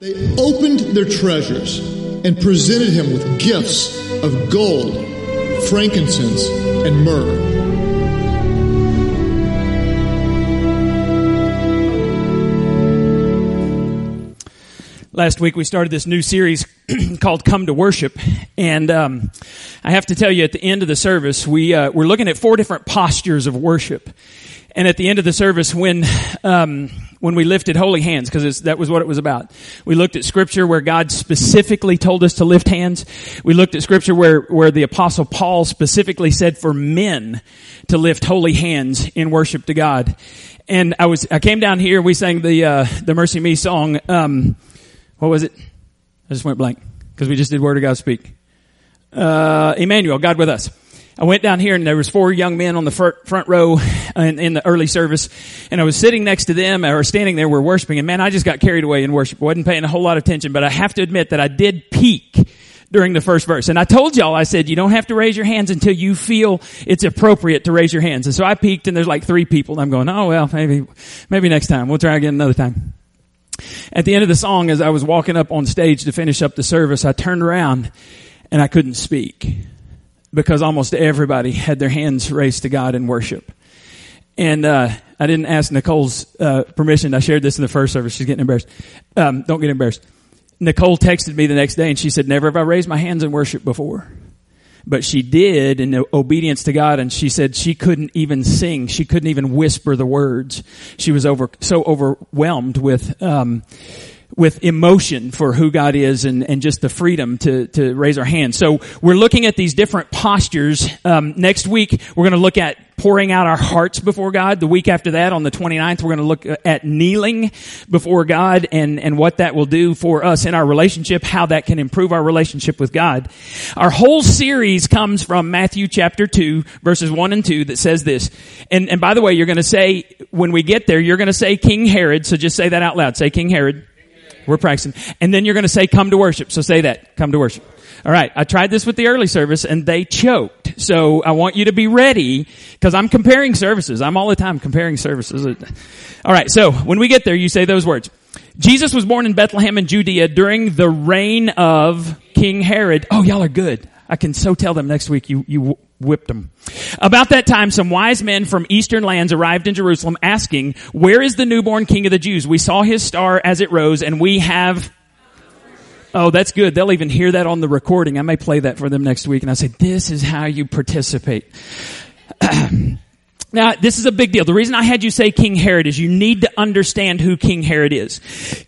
They opened their treasures and presented him with gifts of gold, frankincense, and myrrh. Last week we started this new series called "Come to Worship," and um, I have to tell you, at the end of the service, we uh, we're looking at four different postures of worship. And at the end of the service, when um, when we lifted holy hands, because that was what it was about, we looked at Scripture where God specifically told us to lift hands. We looked at Scripture where where the Apostle Paul specifically said for men to lift holy hands in worship to God. And I was I came down here. We sang the uh, the MercyMe song. Um, what was it? I just went blank because we just did Word of God speak. Uh, Emmanuel, God with us. I went down here and there was four young men on the front row in, in, the early service and I was sitting next to them or standing there, we're worshiping and man, I just got carried away in worship. Wasn't paying a whole lot of attention, but I have to admit that I did peek during the first verse. And I told y'all, I said, you don't have to raise your hands until you feel it's appropriate to raise your hands. And so I peeked and there's like three people and I'm going, oh well, maybe, maybe next time. We'll try again another time. At the end of the song, as I was walking up on stage to finish up the service, I turned around and I couldn't speak because almost everybody had their hands raised to God in worship. And uh, I didn't ask Nicole's uh, permission. I shared this in the first service. She's getting embarrassed. Um, don't get embarrassed. Nicole texted me the next day and she said, "Never have I raised my hands in worship before." but she did in obedience to God and she said she couldn't even sing. She couldn't even whisper the words. She was over, so overwhelmed with, um, with emotion for who God is and, and just the freedom to, to raise our hands. So we're looking at these different postures. Um, next week, we're going to look at pouring out our hearts before God. The week after that, on the 29th, we're going to look at kneeling before God and, and what that will do for us in our relationship, how that can improve our relationship with God. Our whole series comes from Matthew chapter 2, verses 1 and 2 that says this. And, and by the way, you're going to say, when we get there, you're going to say King Herod, so just say that out loud. Say King Herod. We're practicing. And then you're going to say, come to worship. So say that. Come to worship. All right. I tried this with the early service and they choked. So I want you to be ready because I'm comparing services. I'm all the time comparing services. All right. So when we get there, you say those words. Jesus was born in Bethlehem in Judea during the reign of King Herod. Oh, y'all are good. I can so tell them next week you, you whipped them. About that time, some wise men from eastern lands arrived in Jerusalem asking, where is the newborn king of the Jews? We saw his star as it rose and we have Oh, that's good. They'll even hear that on the recording. I may play that for them next week and I say, this is how you participate. Now, this is a big deal. The reason I had you say King Herod is you need to understand who King Herod is.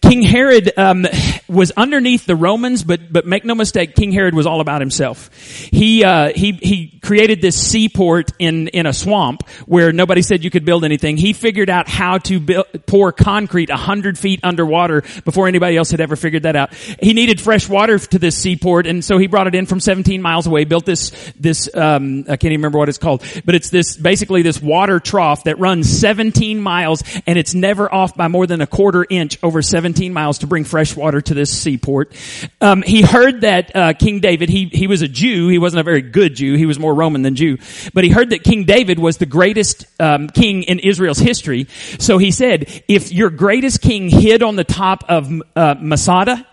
King Herod um, was underneath the Romans, but but make no mistake, King Herod was all about himself. He uh, he he created this seaport in in a swamp where nobody said you could build anything. He figured out how to build, pour concrete a hundred feet underwater before anybody else had ever figured that out. He needed fresh water to this seaport, and so he brought it in from 17 miles away. Built this this um, I can't even remember what it's called, but it's this basically this water trough that runs 17 miles and it's never off by more than a quarter inch over 17 miles to bring fresh water to this seaport. Um, he heard that uh, King David, he, he was a Jew, he wasn't a very good Jew, he was more Roman than Jew, but he heard that King David was the greatest um, king in Israel's history. So he said, if your greatest king hid on the top of uh, Masada,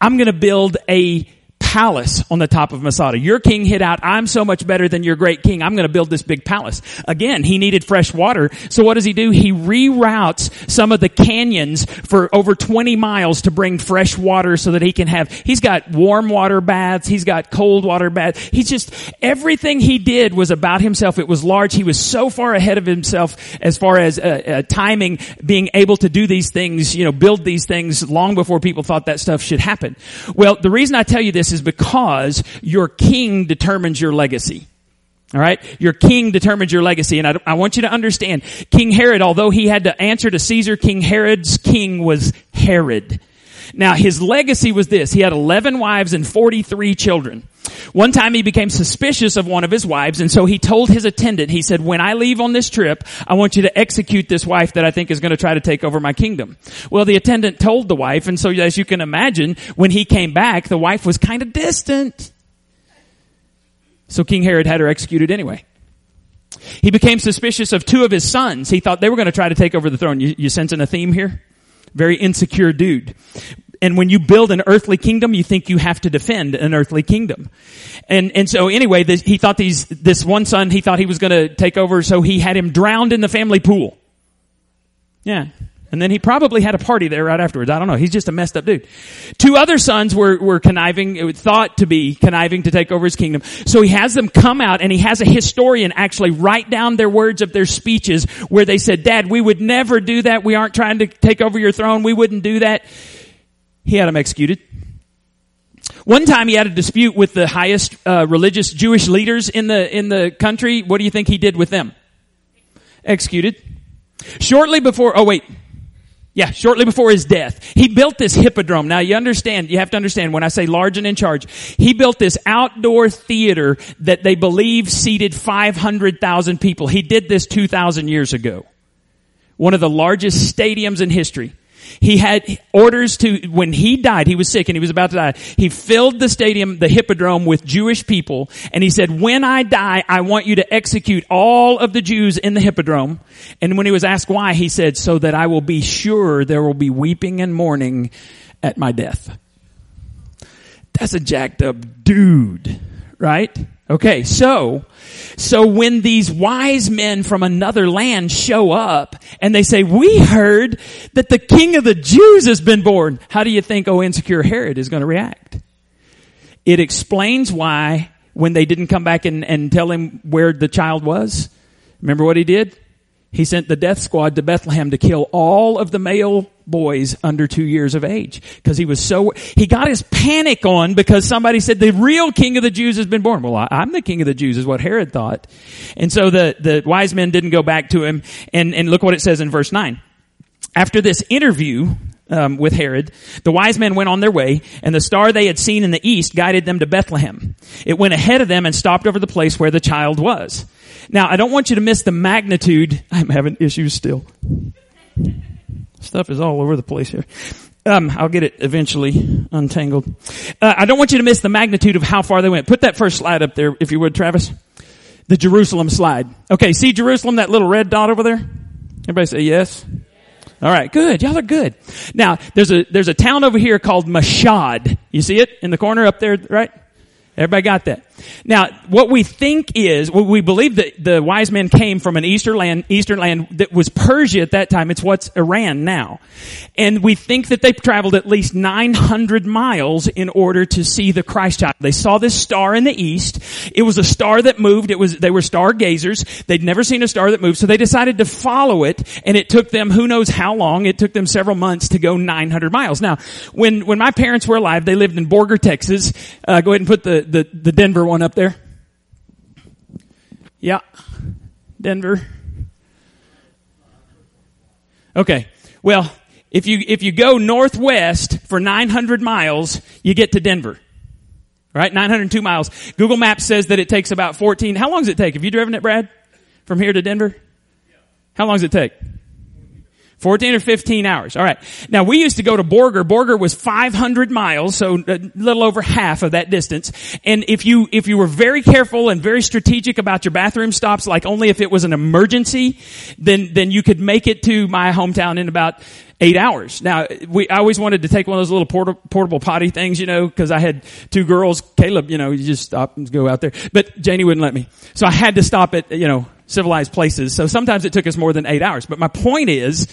I'm going to build a palace on the top of Masada. Your king hid out, I'm so much better than your great king. I'm going to build this big palace. Again, he needed fresh water. So what does he do? He reroutes some of the canyons for over 20 miles to bring fresh water so that he can have, he's got warm water baths. He's got cold water baths. He's just, everything he did was about himself. It was large. He was so far ahead of himself as far as uh, uh, timing, being able to do these things, you know, build these things long before people thought that stuff should happen. Well, the reason I tell you this is because your king determines your legacy. All right? Your king determines your legacy. And I, I, want you to understand, King Herod, although he had to answer to Caesar, King Herod's king was Herod. Now, his legacy was this. He had 11 wives and 43 children. One time he became suspicious of one of his wives, and so he told his attendant, he said, when I leave on this trip, I want you to execute this wife that I think is going to try to take over my kingdom. Well, the attendant told the wife, and so as you can imagine, when he came back, the wife was kind of distant. So King Herod had her executed anyway. He became suspicious of two of his sons. He thought they were going to try to take over the throne. You, you sensing a theme here? Very insecure dude. and when you build an earthly kingdom, you think you have to defend an earthly kingdom. And, and so anyway, this, he thought these, this one son, he thought he was gonna take over, so he had him drowned in the family pool. Yeah. And then he probably had a party there right afterwards. I don't know. He's just a messed up dude. Two other sons were, were conniving, thought to be conniving to take over his kingdom. So he has them come out and he has a historian actually write down their words of their speeches where they said, Dad, we would never do that. We aren't trying to take over your throne. We wouldn't do that. He had them executed. One time he had a dispute with the highest uh, religious Jewish leaders in the in the country. What do you think he did with them? Executed. Shortly before, oh wait, yeah, shortly before his death, he built this hippodrome. Now you understand, you have to understand when I say large and in charge, he built this outdoor theater that they believe seated 500,000 people. He did this 2,000 years ago. One of the largest stadiums in history. He had orders to, when he died, he was sick and he was about to die. He filled the stadium, the hippodrome with Jewish people and he said, when I die, I want you to execute all of the Jews in the hippodrome. And when he was asked why, he said, so that I will be sure there will be weeping and mourning at my death. That's a jacked up dude, right? Okay, so, so when these wise men from another land show up and they say, we heard that the king of the Jews has been born, how do you think, oh, insecure Herod is going to react? It explains why when they didn't come back and, and tell him where the child was, remember what he did? He sent the death squad to Bethlehem to kill all of the male boys under two years of age. Cause he was so, he got his panic on because somebody said the real king of the Jews has been born. Well, I, am the king of the Jews is what Herod thought. And so the, the wise men didn't go back to him. And, and look what it says in verse nine. After this interview, um, with Herod, the wise men went on their way, and the star they had seen in the east guided them to Bethlehem. It went ahead of them and stopped over the place where the child was. Now, I don't want you to miss the magnitude. I'm having issues still. Stuff is all over the place here. Um, I'll get it eventually untangled. Uh, I don't want you to miss the magnitude of how far they went. Put that first slide up there, if you would, Travis. The Jerusalem slide. Okay, see Jerusalem, that little red dot over there? Everybody say yes. All right, good. Y'all are good. Now, there's a there's a town over here called Mashhad. You see it in the corner up there, right? Everybody got that? Now, what we think is, we believe that the wise men came from an eastern land, eastern land that was Persia at that time. It's what's Iran now. And we think that they traveled at least 900 miles in order to see the Christ child. They saw this star in the east. It was a star that moved. It was, they were stargazers. They'd never seen a star that moved, so they decided to follow it, and it took them who knows how long. It took them several months to go 900 miles. Now, when, when my parents were alive, they lived in Borger, Texas. Uh, go ahead and put the, the, the Denver one up there. Yeah. Denver. Okay. Well, if you, if you go northwest for 900 miles, you get to Denver. Right? 902 miles. Google Maps says that it takes about 14. How long does it take? Have you driven it, Brad? From here to Denver? How long does it take? 14 or 15 hours. All right. Now we used to go to Borger. Borger was 500 miles, so a little over half of that distance. And if you, if you were very careful and very strategic about your bathroom stops, like only if it was an emergency, then, then you could make it to my hometown in about eight hours. Now, we, I always wanted to take one of those little portable, potty things, you know, cause I had two girls. Caleb, you know, you just stop and go out there. But Janie wouldn't let me. So I had to stop at, you know, civilized places. So sometimes it took us more than eight hours. But my point is,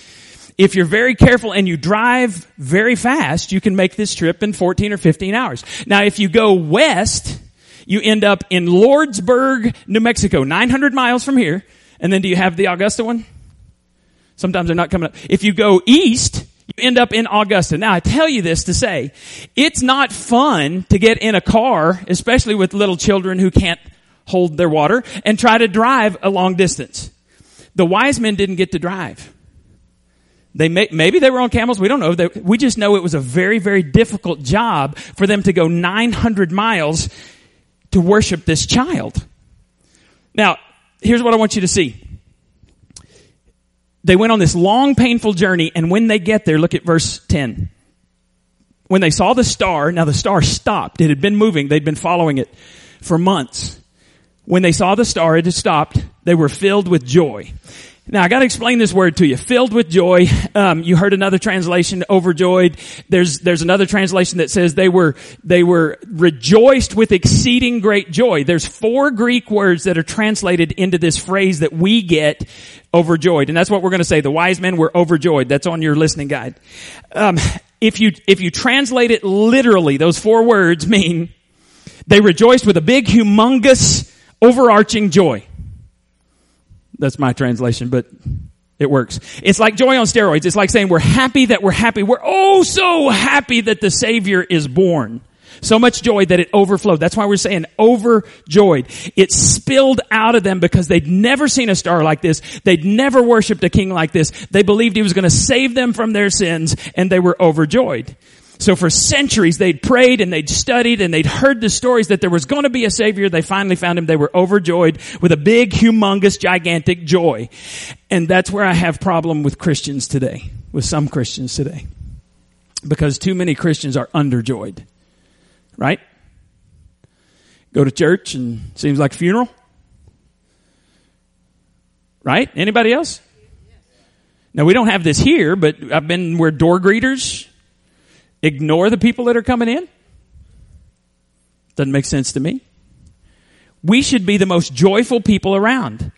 if you're very careful and you drive very fast, you can make this trip in 14 or 15 hours. Now, if you go west, you end up in Lordsburg, New Mexico, 900 miles from here. And then do you have the Augusta one? Sometimes they're not coming up. If you go east, you end up in Augusta. Now I tell you this to say, it's not fun to get in a car, especially with little children who can't hold their water, and try to drive a long distance. The wise men didn't get to drive. They may, maybe they were on camels. We don't know. They, we just know it was a very, very difficult job for them to go 900 miles to worship this child. Now, here's what I want you to see. They went on this long, painful journey, and when they get there, look at verse 10. When they saw the star, now the star stopped. It had been moving. They'd been following it for months. When they saw the star, it had stopped. They were filled with joy. Now I got to explain this word to you. Filled with joy. Um, you heard another translation, overjoyed. There's there's another translation that says they were they were rejoiced with exceeding great joy. There's four Greek words that are translated into this phrase that we get overjoyed, and that's what we're going to say. The wise men were overjoyed. That's on your listening guide. Um, if you if you translate it literally, those four words mean they rejoiced with a big, humongous, overarching joy. That's my translation, but it works. It's like joy on steroids. It's like saying we're happy that we're happy. We're oh so happy that the Savior is born. So much joy that it overflowed. That's why we're saying overjoyed. It spilled out of them because they'd never seen a star like this. They'd never worshiped a king like this. They believed he was going to save them from their sins and they were overjoyed. So for centuries they'd prayed and they'd studied and they'd heard the stories that there was going to be a savior. They finally found him. They were overjoyed with a big, humongous, gigantic joy. And that's where I have problem with Christians today, with some Christians today. Because too many Christians are underjoyed. Right? Go to church and seems like a funeral. Right? Anybody else? Now we don't have this here, but I've been where door greeters ignore the people that are coming in? Doesn't make sense to me. We should be the most joyful people around.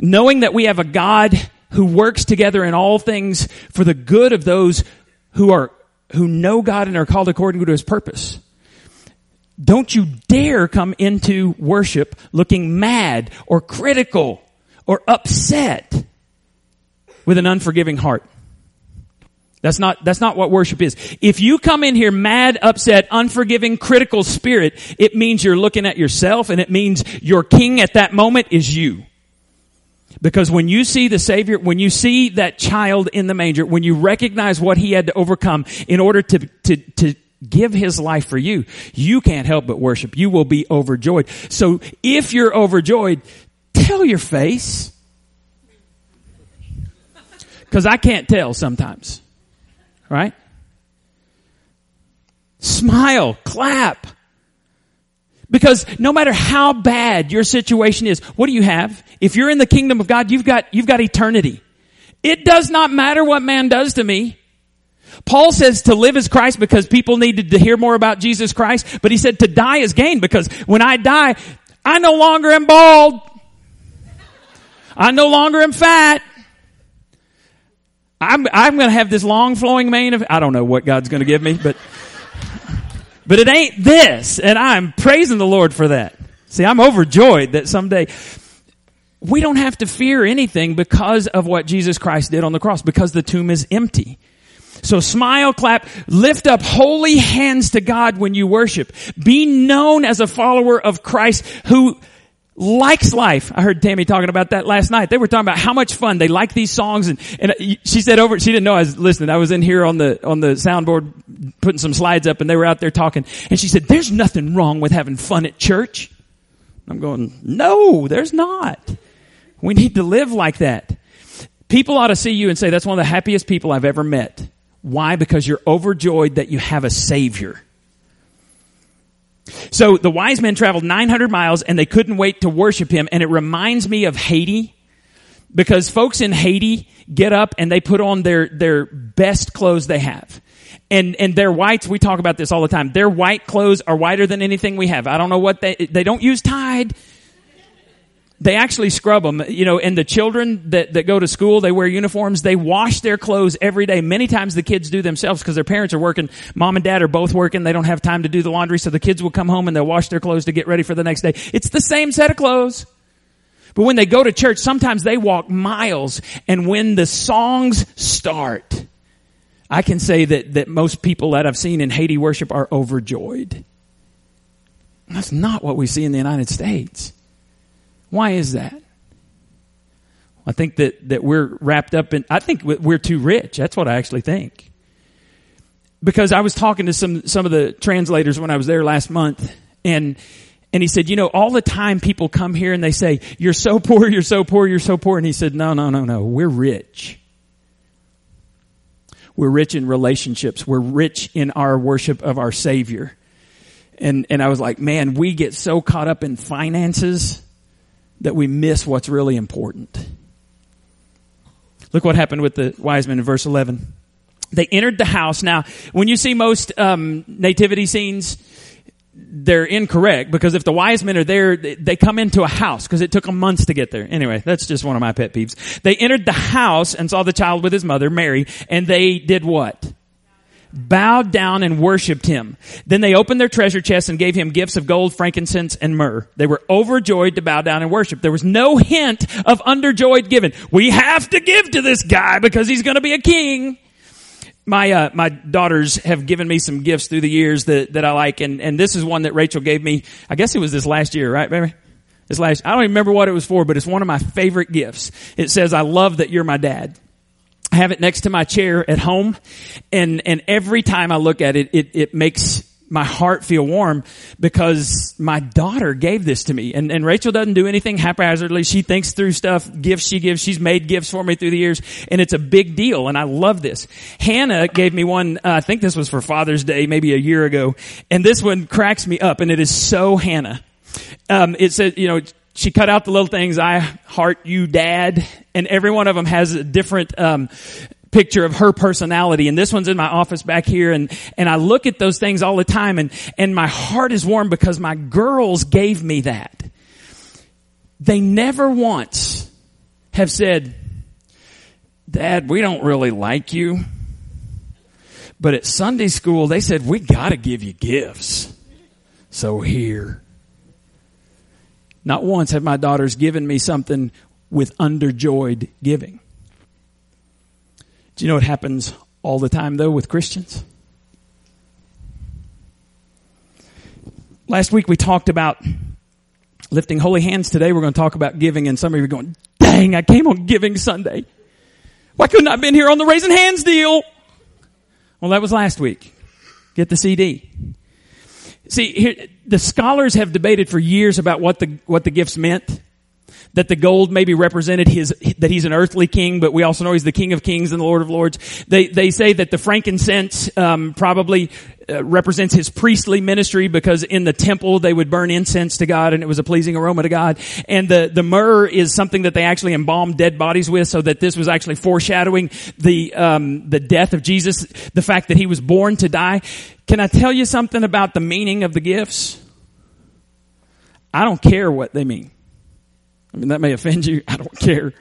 Knowing that we have a God who works together in all things for the good of those who are, who know God and are called according to his purpose. Don't you dare come into worship looking mad or critical or upset with an unforgiving heart. That's not, that's not what worship is. If you come in here mad, upset, unforgiving, critical spirit, it means you're looking at yourself and it means your king at that moment is you. Because when you see the Savior, when you see that child in the manger, when you recognize what he had to overcome in order to, to, to give his life for you, you can't help but worship. You will be overjoyed. So if you're overjoyed, tell your face. Cause I can't tell sometimes right? Smile, clap. Because no matter how bad your situation is, what do you have? If you're in the kingdom of God, you've got, you've got eternity. It does not matter what man does to me. Paul says to live as Christ because people needed to hear more about Jesus Christ, but he said to die is gain because when I die, I no longer am bald. I no longer am fat. I'm, I'm going to have this long flowing mane of, I don't know what God's going to give me, but, but it ain't this. And I'm praising the Lord for that. See, I'm overjoyed that someday we don't have to fear anything because of what Jesus Christ did on the cross, because the tomb is empty. So smile, clap, lift up holy hands to God when you worship. Be known as a follower of Christ who likes life. I heard Tammy talking about that last night. They were talking about how much fun they like these songs and, and uh, she said over, she didn't know I was listening. I was in here on the, on the soundboard putting some slides up and they were out there talking and she said, there's nothing wrong with having fun at church. I'm going, no, there's not. We need to live like that. People ought to see you and say, that's one of the happiest people I've ever met. Why? Because you're overjoyed that you have a savior. So the wise men traveled 900 miles and they couldn't wait to worship him. And it reminds me of Haiti because folks in Haiti get up and they put on their, their best clothes they have. And, and their whites, we talk about this all the time. Their white clothes are whiter than anything we have. I don't know what they, they don't use Tide they actually scrub them, you know, and the children that, that go to school, they wear uniforms, they wash their clothes every day. Many times the kids do themselves because their parents are working. Mom and dad are both working. They don't have time to do the laundry. So the kids will come home and they'll wash their clothes to get ready for the next day. It's the same set of clothes. But when they go to church, sometimes they walk miles. And when the songs start, I can say that, that most people that I've seen in Haiti worship are overjoyed. That's not what we see in the United States. Why is that? I think that, that we're wrapped up in, I think we're too rich. That's what I actually think. Because I was talking to some, some of the translators when I was there last month and, and he said, you know, all the time people come here and they say, you're so poor, you're so poor, you're so poor. And he said, no, no, no, no, we're rich. We're rich in relationships. We're rich in our worship of our Savior. And, and I was like, man, we get so caught up in finances that we miss what's really important. Look what happened with the wise men in verse 11. They entered the house. Now, when you see most um, nativity scenes, they're incorrect because if the wise men are there, they come into a house because it took them months to get there. Anyway, that's just one of my pet peeves. They entered the house and saw the child with his mother, Mary, and they did what? Bowed down and worshiped him. Then they opened their treasure chests and gave him gifts of gold, frankincense, and myrrh. They were overjoyed to bow down and worship. There was no hint of underjoyed giving. We have to give to this guy because he's going to be a king my uh, my daughters have given me some gifts through the years that, that I like, and, and this is one that Rachel gave me. I guess it was this last year, right, baby? This last, I don't even remember what it was for, but it's one of my favorite gifts. It says, "I love that you're my dad." I have it next to my chair at home, and and every time I look at it, it it makes my heart feel warm because my daughter gave this to me. And, and Rachel doesn't do anything haphazardly. She thinks through stuff, gifts she gives. She's made gifts for me through the years and it's a big deal. And I love this. Hannah gave me one, uh, I think this was for Father's Day, maybe a year ago. And this one cracks me up and it is so Hannah. Um, it says, you know, she cut out the little things, I heart you dad, and every one of them has a different, um, picture of her personality. And this one's in my office back here. And, and I look at those things all the time and, and my heart is warm because my girls gave me that. They never once have said, Dad, we don't really like you. But at Sunday school, they said, we gotta give you gifts. So here. Not once have my daughters given me something with underjoyed giving. Do you know what happens all the time though with Christians? Last week we talked about lifting holy hands. Today we're going to talk about giving and some of you are going, dang, I came on giving Sunday. Why couldn't I have been here on the raising hands deal? Well, that was last week. Get the CD. See, here, the scholars have debated for years about what the, what the gifts meant that the gold maybe represented his, that he's an earthly king, but we also know he's the king of kings and the lord of lords. They, they say that the frankincense, um, probably uh, represents his priestly ministry because in the temple they would burn incense to God and it was a pleasing aroma to God. And the, the myrrh is something that they actually embalmed dead bodies with so that this was actually foreshadowing the, um, the death of Jesus, the fact that he was born to die. Can I tell you something about the meaning of the gifts? I don't care what they mean. I mean, that may offend you. I don't care.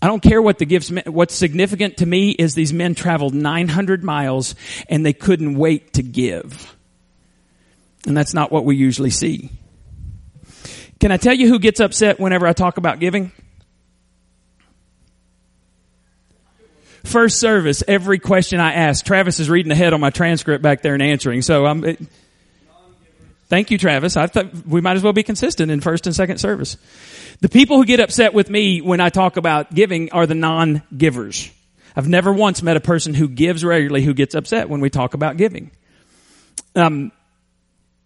I don't care what the gifts meant. What's significant to me is these men traveled 900 miles and they couldn't wait to give. And that's not what we usually see. Can I tell you who gets upset whenever I talk about giving? First service, every question I ask. Travis is reading ahead on my transcript back there and answering. So I'm, it, thank you, Travis. I thought we might as well be consistent in first and second service. The people who get upset with me when I talk about giving are the non-givers. I've never once met a person who gives regularly who gets upset when we talk about giving. Um,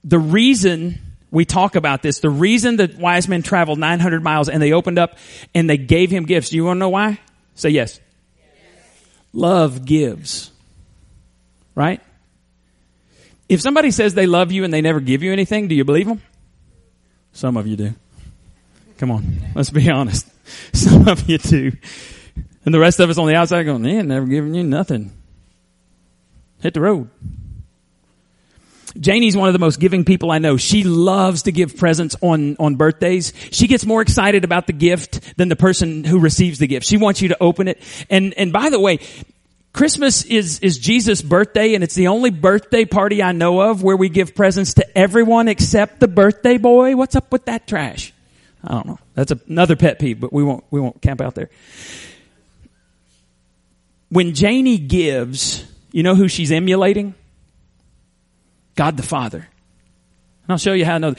the reason we talk about this, the reason that wise men traveled 900 miles and they opened up and they gave him gifts, do you want to know why? Say yes. Love gives. Right? If somebody says they love you and they never give you anything, do you believe them? Some of you do. Come on, let's be honest. Some of you do. And the rest of us on the outside going, man, never giving you nothing. Hit the road. Janie's one of the most giving people I know. She loves to give presents on, on birthdays. She gets more excited about the gift than the person who receives the gift. She wants you to open it. And, and by the way, Christmas is, is Jesus' birthday and it's the only birthday party I know of where we give presents to everyone except the birthday boy. What's up with that trash? I don't know. That's another pet peeve, but we won't, we won't camp out there. When Janie gives, you know who she's emulating? God the Father. And I'll show you how I know.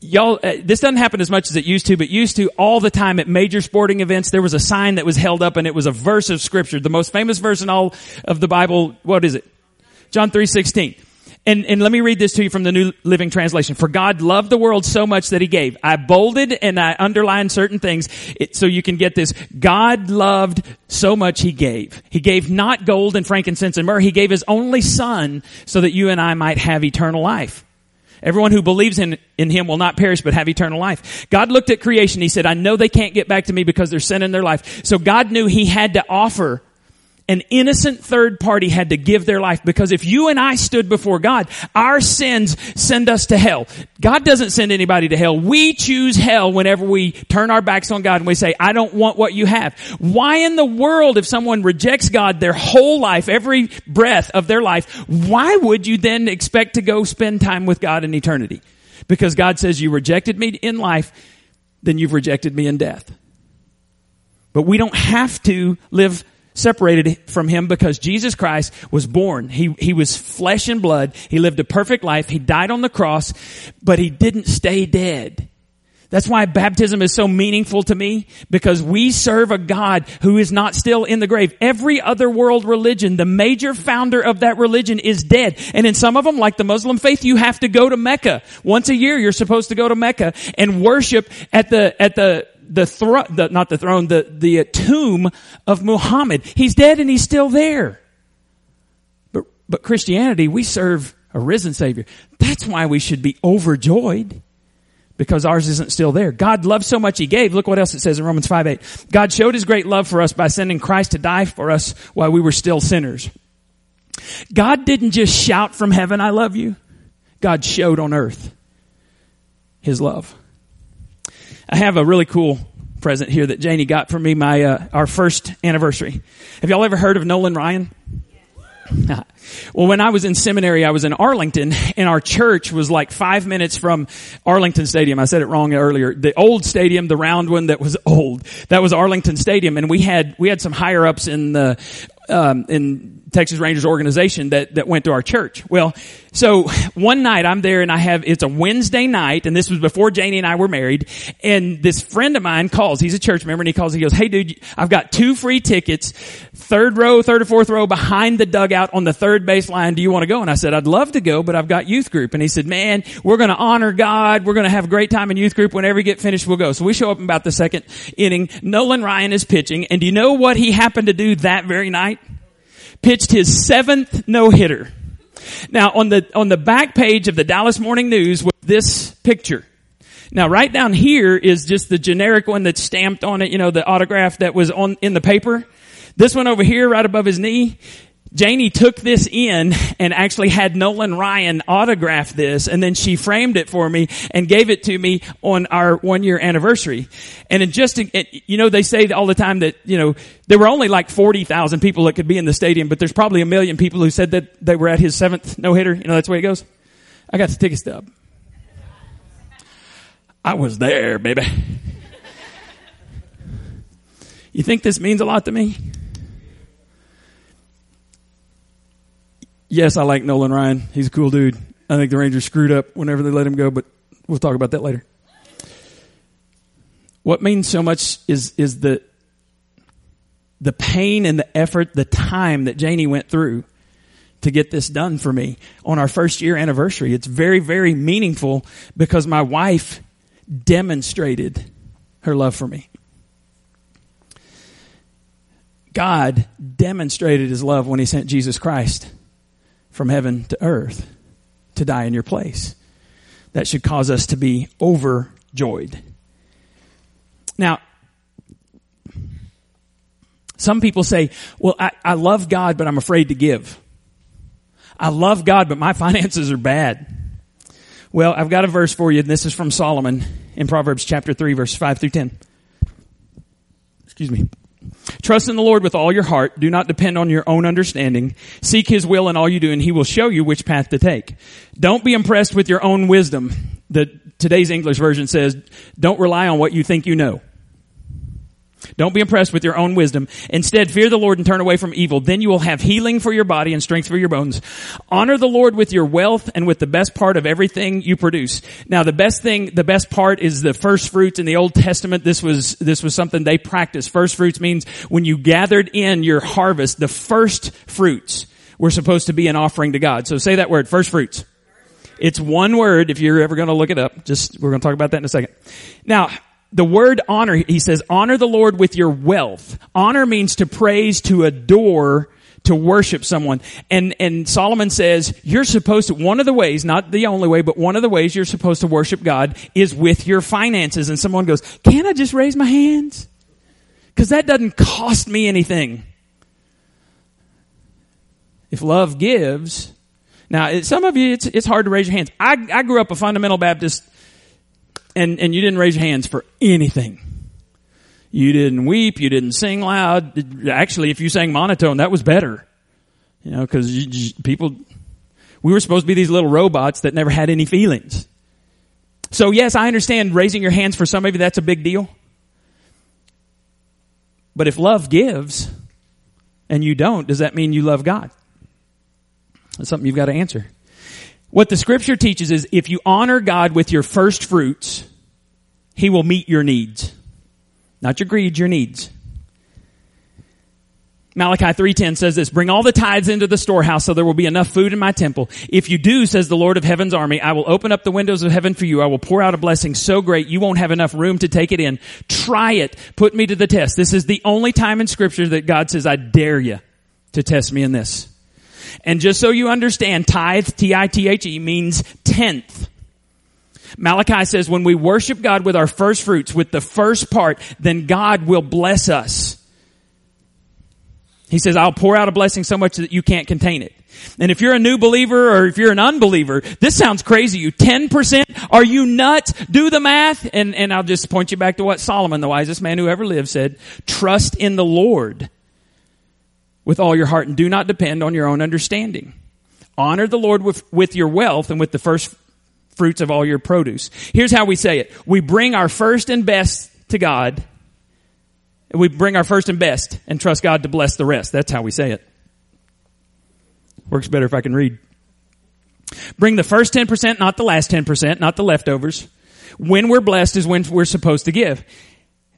Y'all, uh, this doesn't happen as much as it used to, but used to all the time at major sporting events, there was a sign that was held up and it was a verse of scripture. The most famous verse in all of the Bible, what is it? John 3.16. And, and let me read this to you from the New Living Translation. For God loved the world so much that he gave. I bolded and I underlined certain things so you can get this. God loved so much he gave. He gave not gold and frankincense and myrrh. He gave his only son so that you and I might have eternal life. Everyone who believes in, in him will not perish but have eternal life. God looked at creation. He said, I know they can't get back to me because there's sin in their life. So God knew he had to offer an innocent third party had to give their life because if you and I stood before God, our sins send us to hell. God doesn't send anybody to hell. We choose hell whenever we turn our backs on God and we say, I don't want what you have. Why in the world, if someone rejects God their whole life, every breath of their life, why would you then expect to go spend time with God in eternity? Because God says you rejected me in life, then you've rejected me in death. But we don't have to live separated from him because Jesus Christ was born. He, he was flesh and blood. He lived a perfect life. He died on the cross, but he didn't stay dead. That's why baptism is so meaningful to me because we serve a God who is not still in the grave. Every other world religion, the major founder of that religion is dead. And in some of them, like the Muslim faith, you have to go to Mecca. Once a year, you're supposed to go to Mecca and worship at the, at the, the throne, not the throne, the, the uh, tomb of Muhammad. He's dead and he's still there. But, but Christianity, we serve a risen Savior. That's why we should be overjoyed because ours isn't still there. God loved so much He gave. Look what else it says in Romans 5 8. God showed His great love for us by sending Christ to die for us while we were still sinners. God didn't just shout from heaven, I love you. God showed on earth His love. I have a really cool present here that Janie got for me my uh, our first anniversary. Have y'all ever heard of Nolan Ryan? well, when I was in seminary, I was in Arlington, and our church was like five minutes from Arlington Stadium. I said it wrong earlier. The old stadium, the round one that was old, that was Arlington Stadium, and we had we had some higher ups in the um, in Texas Rangers organization that, that went to our church. Well, so one night I'm there and I have, it's a Wednesday night and this was before Janie and I were married and this friend of mine calls, he's a church member and he calls, he goes, hey dude, I've got two free tickets, third row, third or fourth row behind the dugout on the third base line. Do you want to go? And I said, I'd love to go, but I've got youth group. And he said, man, we're going to honor God. We're going to have a great time in youth group. Whenever we get finished, we'll go. So we show up about the second inning. Nolan Ryan is pitching and do you know what he happened to do that very night? Pitched his seventh no-hitter. Now on the, on the back page of the Dallas Morning News was this picture. Now right down here is just the generic one that's stamped on it, you know, the autograph that was on, in the paper. This one over here right above his knee Janie took this in and actually had Nolan Ryan autograph this and then she framed it for me and gave it to me on our one year anniversary. And in just, you know, they say all the time that, you know, there were only like 40,000 people that could be in the stadium, but there's probably a million people who said that they were at his seventh no hitter. You know, that's the way it goes. I got the ticket stub. I was there, baby. You think this means a lot to me? Yes, I like Nolan Ryan. He's a cool dude. I think the Rangers screwed up whenever they let him go, but we'll talk about that later. What means so much is, is the, the pain and the effort, the time that Janie went through to get this done for me on our first year anniversary. It's very, very meaningful because my wife demonstrated her love for me. God demonstrated his love when he sent Jesus Christ from heaven to earth to die in your place. That should cause us to be overjoyed. Now, some people say, well, I, I love God, but I'm afraid to give. I love God, but my finances are bad. Well, I've got a verse for you, and this is from Solomon in Proverbs chapter 3, verse 5 through 10. Excuse me. Trust in the Lord with all your heart. Do not depend on your own understanding. Seek His will in all you do and He will show you which path to take. Don't be impressed with your own wisdom. The, today's English version says, don't rely on what you think you know. Don't be impressed with your own wisdom. Instead, fear the Lord and turn away from evil. Then you will have healing for your body and strength for your bones. Honor the Lord with your wealth and with the best part of everything you produce. Now, the best thing, the best part is the first fruits in the Old Testament. This was, this was something they practiced. First fruits means when you gathered in your harvest, the first fruits were supposed to be an offering to God. So say that word, first fruits. It's one word if you're ever going to look it up. Just, we're going to talk about that in a second. Now, the word honor, he says, honor the Lord with your wealth. Honor means to praise, to adore, to worship someone. And, and Solomon says, you're supposed to, one of the ways, not the only way, but one of the ways you're supposed to worship God is with your finances. And someone goes, can I just raise my hands? Cause that doesn't cost me anything. If love gives, now some of you, it's, it's hard to raise your hands. I, I grew up a fundamental Baptist and, and you didn't raise your hands for anything. You didn't weep. You didn't sing loud. Actually, if you sang monotone, that was better. You know, cause you, people, we were supposed to be these little robots that never had any feelings. So yes, I understand raising your hands for some of you, that's a big deal. But if love gives and you don't, does that mean you love God? That's something you've got to answer. What the scripture teaches is if you honor God with your first fruits, He will meet your needs. Not your greed, your needs. Malachi 3:10 says this, bring all the tithes into the storehouse so there will be enough food in my temple. If you do, says the Lord of heaven's army, I will open up the windows of heaven for you. I will pour out a blessing so great you won't have enough room to take it in. Try it. Put me to the test. This is the only time in scripture that God says, I dare you to test me in this. And just so you understand, tithe, T-I-T-H-E means tenth. Malachi says when we worship God with our first fruits, with the first part, then God will bless us. He says, I'll pour out a blessing so much that you can't contain it. And if you're a new believer or if you're an unbeliever, this sounds crazy. You 10%? Are you nuts? Do the math. And, and I'll just point you back to what Solomon, the wisest man who ever lived, said. Trust in the Lord with all your heart and do not depend on your own understanding. Honor the Lord with, with your wealth and with the first fruits of all your produce. Here's how we say it. We bring our first and best to God. We bring our first and best and trust God to bless the rest. That's how we say it. Works better if I can read. Bring the first 10%, not the last 10%, not the leftovers. When we're blessed is when we're supposed to give.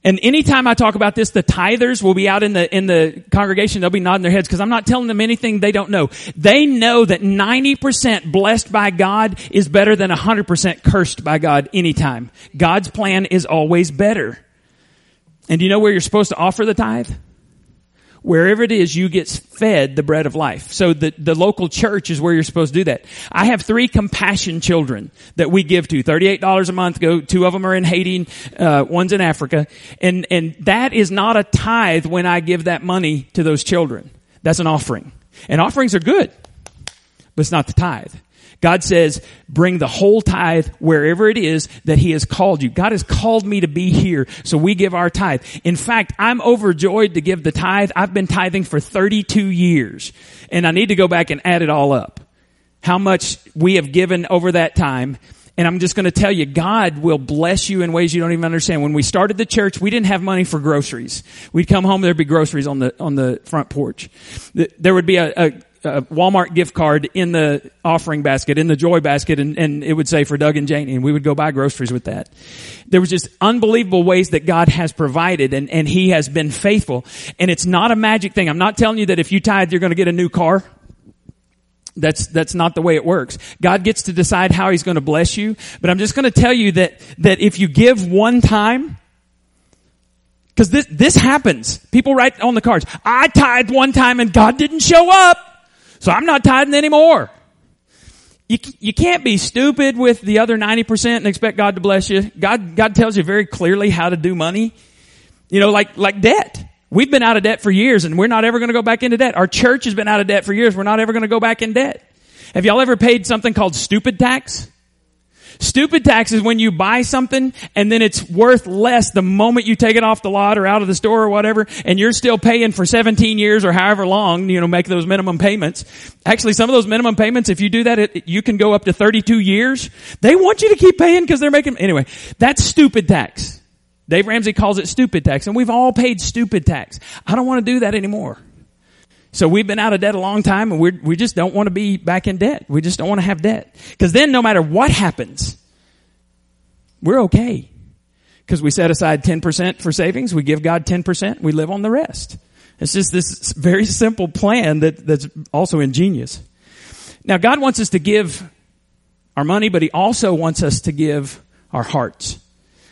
And anytime I talk about this, the tithers will be out in the, in the congregation. They'll be nodding their heads because I'm not telling them anything they don't know. They know that 90% blessed by God is better than 100% cursed by God anytime. God's plan is always better. And do you know where you're supposed to offer the tithe? Wherever it is, you get fed the bread of life. So the, the local church is where you're supposed to do that. I have three compassion children that we give to. $38 a month go, two of them are in Haiti, uh, one's in Africa. And, and that is not a tithe when I give that money to those children. That's an offering. And offerings are good, but it's not the tithe. God says, bring the whole tithe wherever it is that He has called you. God has called me to be here, so we give our tithe. In fact, I'm overjoyed to give the tithe. I've been tithing for 32 years, and I need to go back and add it all up. How much we have given over that time. And I'm just going to tell you, God will bless you in ways you don't even understand. When we started the church, we didn't have money for groceries. We'd come home, there'd be groceries on the, on the front porch. There would be a, a a Walmart gift card in the offering basket, in the joy basket, and, and it would say for Doug and Janie, and we would go buy groceries with that. There was just unbelievable ways that God has provided, and, and He has been faithful. And it's not a magic thing. I'm not telling you that if you tithe, you're going to get a new car. That's, that's not the way it works. God gets to decide how He's going to bless you, but I'm just going to tell you that, that if you give one time, because this, this happens. People write on the cards, I tithe one time and God didn't show up. So I'm not tithing anymore. You, you can't be stupid with the other 90% and expect God to bless you. God, God tells you very clearly how to do money. You know, like, like debt. We've been out of debt for years and we're not ever going to go back into debt. Our church has been out of debt for years. We're not ever going to go back in debt. Have y'all ever paid something called stupid tax? Stupid tax is when you buy something and then it's worth less the moment you take it off the lot or out of the store or whatever and you're still paying for 17 years or however long, you know, make those minimum payments. Actually, some of those minimum payments, if you do that, it, you can go up to 32 years. They want you to keep paying because they're making, anyway, that's stupid tax. Dave Ramsey calls it stupid tax and we've all paid stupid tax. I don't want to do that anymore. So we've been out of debt a long time and we we just don't want to be back in debt. We just don't want to have debt. Cause then no matter what happens, we're okay. Cause we set aside 10% for savings. We give God 10%. We live on the rest. It's just this very simple plan that, that's also ingenious. Now God wants us to give our money, but He also wants us to give our hearts,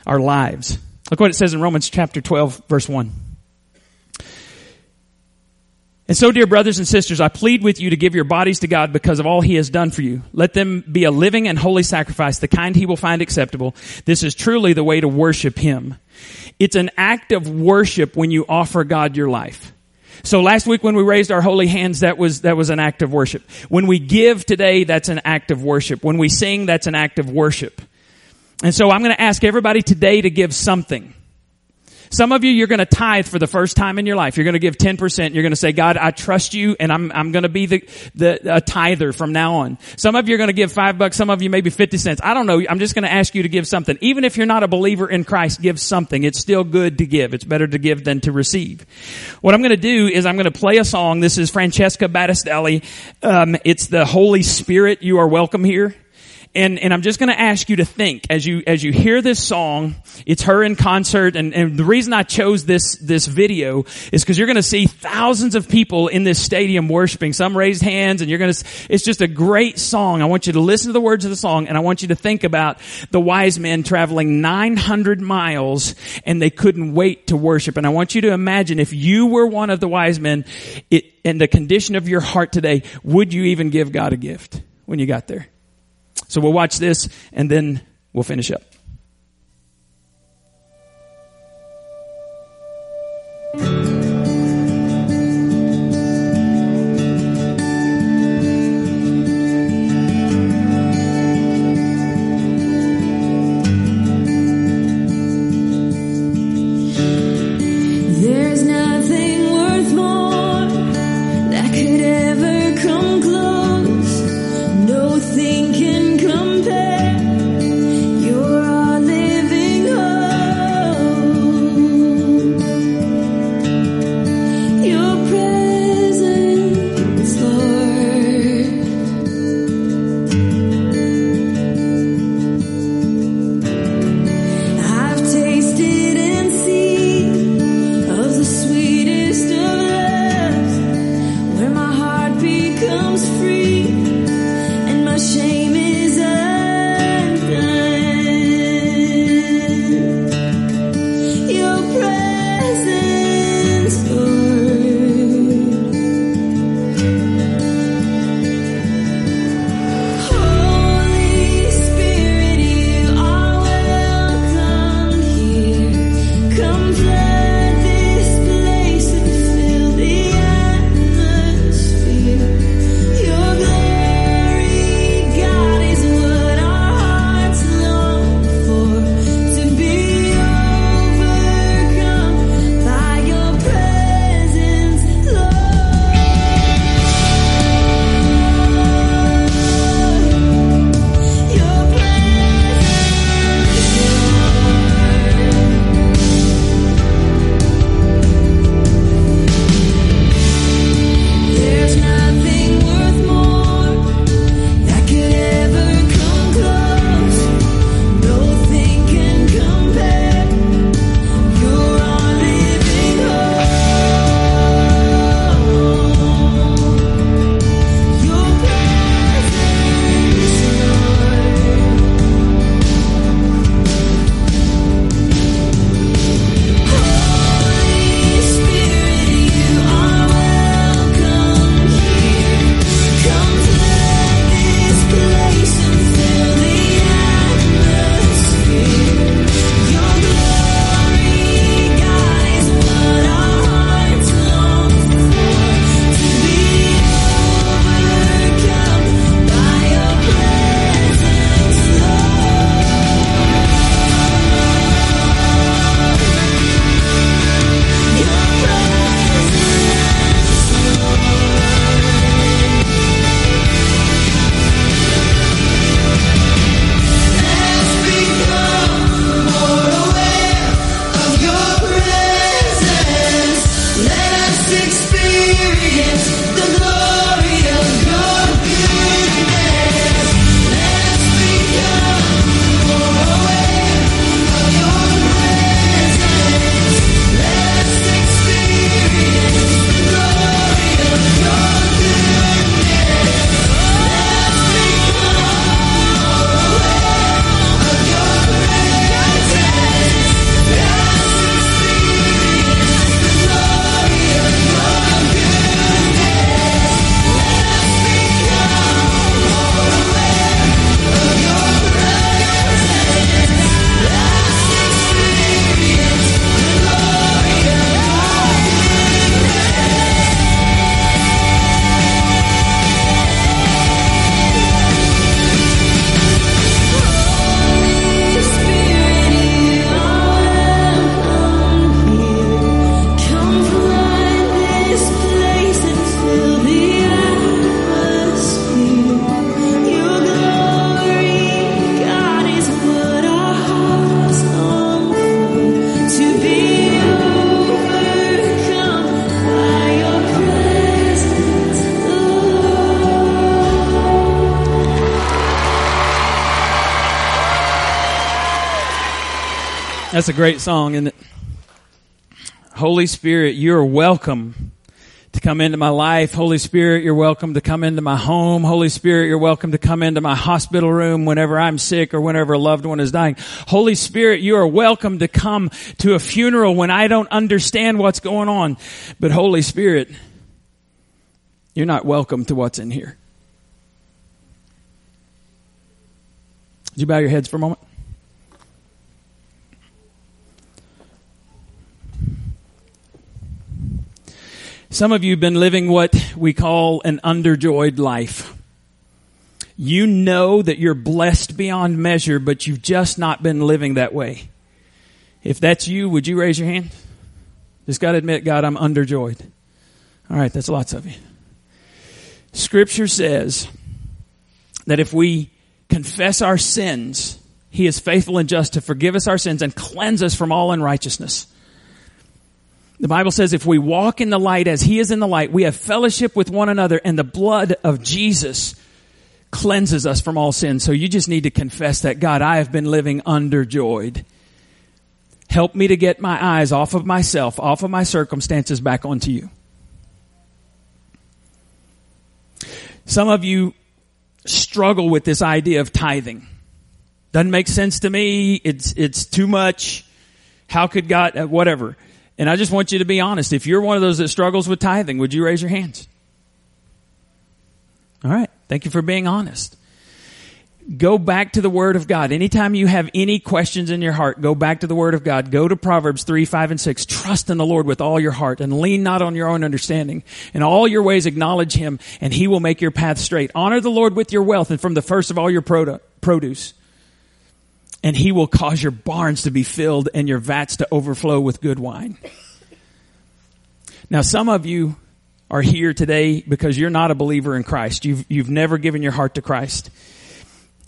our lives. Look what it says in Romans chapter 12 verse 1. And so, dear brothers and sisters, I plead with you to give your bodies to God because of all He has done for you. Let them be a living and holy sacrifice, the kind He will find acceptable. This is truly the way to worship Him. It's an act of worship when you offer God your life. So last week when we raised our holy hands, that was, that was an act of worship. When we give today, that's an act of worship. When we sing, that's an act of worship. And so I'm going to ask everybody today to give something. Some of you, you're going to tithe for the first time in your life. You're going to give 10%. You're going to say, God, I trust you and I'm, I'm going to be the, the, a tither from now on. Some of you are going to give five bucks. Some of you maybe 50 cents. I don't know. I'm just going to ask you to give something. Even if you're not a believer in Christ, give something. It's still good to give. It's better to give than to receive. What I'm going to do is I'm going to play a song. This is Francesca Battistelli. Um, it's the Holy Spirit. You are welcome here. And, and I'm just going to ask you to think as you, as you hear this song, it's her in concert. And, and the reason I chose this, this video is because you're going to see thousands of people in this stadium worshiping. Some raised hands and you're going to, it's just a great song. I want you to listen to the words of the song and I want you to think about the wise men traveling 900 miles and they couldn't wait to worship. And I want you to imagine if you were one of the wise men, it, in the condition of your heart today, would you even give God a gift when you got there? So we'll watch this and then we'll finish up. That's a great song, it? Holy Spirit, you're welcome to come into my life. Holy Spirit, you're welcome to come into my home. Holy Spirit, you're welcome to come into my hospital room whenever I'm sick or whenever a loved one is dying. Holy Spirit, you are welcome to come to a funeral when I don't understand what's going on. But Holy Spirit, you're not welcome to what's in here. Would you bow your heads for a moment? Some of you have been living what we call an underjoyed life. You know that you're blessed beyond measure, but you've just not been living that way. If that's you, would you raise your hand? Just got to admit, God, I'm underjoyed. All right, that's lots of you. Scripture says that if we confess our sins, He is faithful and just to forgive us our sins and cleanse us from all unrighteousness. The Bible says if we walk in the light as He is in the light, we have fellowship with one another and the blood of Jesus cleanses us from all sin. So you just need to confess that God, I have been living underjoyed. Help me to get my eyes off of myself, off of my circumstances back onto you. Some of you struggle with this idea of tithing. Doesn't make sense to me. It's, it's too much. How could God, uh, whatever. And I just want you to be honest. If you're one of those that struggles with tithing, would you raise your hands? All right. Thank you for being honest. Go back to the Word of God. Anytime you have any questions in your heart, go back to the Word of God. Go to Proverbs 3, 5, and 6. Trust in the Lord with all your heart and lean not on your own understanding. In all your ways acknowledge Him and He will make your path straight. Honor the Lord with your wealth and from the first of all your produce and he will cause your barns to be filled and your vats to overflow with good wine. Now, some of you are here today because you're not a believer in Christ. You've, you've never given your heart to Christ.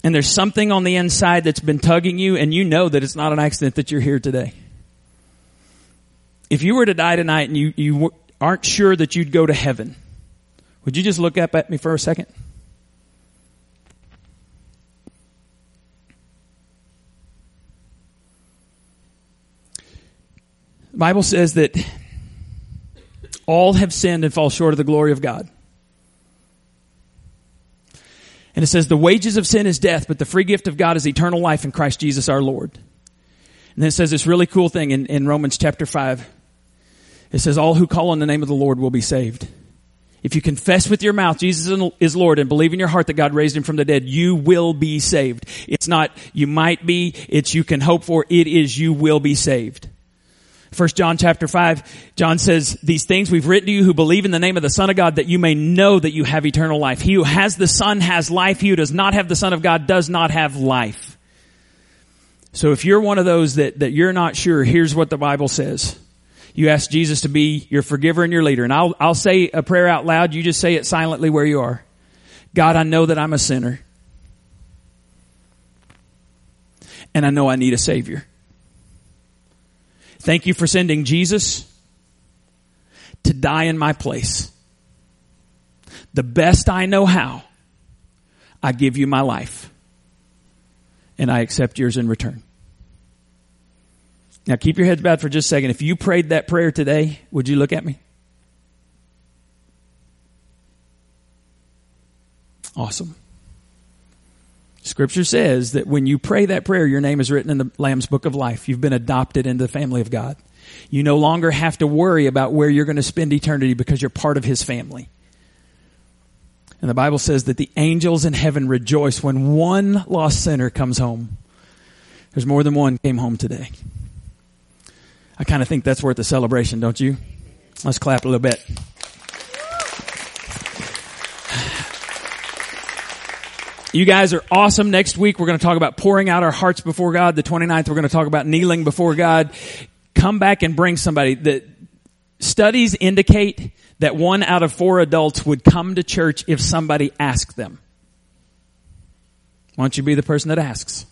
And there's something on the inside that's been tugging you and you know that it's not an accident that you're here today. If you were to die tonight and you, you aren't sure that you'd go to heaven, would you just look up at me for a second? The Bible says that all have sinned and fall short of the glory of God. And it says the wages of sin is death, but the free gift of God is eternal life in Christ Jesus our Lord. And then it says this really cool thing in, in Romans chapter 5. It says, all who call on the name of the Lord will be saved. If you confess with your mouth Jesus is Lord and believe in your heart that God raised him from the dead, you will be saved. It's not you might be, it's you can hope for, it is you will be saved. First John chapter 5, John says, these things we've written to you who believe in the name of the Son of God that you may know that you have eternal life. He who has the Son has life. He who does not have the Son of God does not have life. So if you're one of those that, that you're not sure, here's what the Bible says. You ask Jesus to be your forgiver and your leader. And I'll, I'll say a prayer out loud. You just say it silently where you are. God, I know that I'm a sinner. And I know I need a savior. Thank you for sending Jesus to die in my place. The best I know how, I give you my life. And I accept yours in return. Now keep your heads bowed for just a second. If you prayed that prayer today, would you look at me? Awesome. Scripture says that when you pray that prayer, your name is written in the Lamb's Book of Life. You've been adopted into the family of God. You no longer have to worry about where you're going to spend eternity because you're part of His family. And the Bible says that the angels in heaven rejoice when one lost sinner comes home. There's more than one came home today. I kind of think that's worth a celebration, don't you? Let's clap a little bit. You guys are awesome. Next week, we're going to talk about pouring out our hearts before God. The 29th, we're going to talk about kneeling before God. Come back and bring somebody. The studies indicate that one out of four adults would come to church if somebody asked them. Why don't you be the person that asks?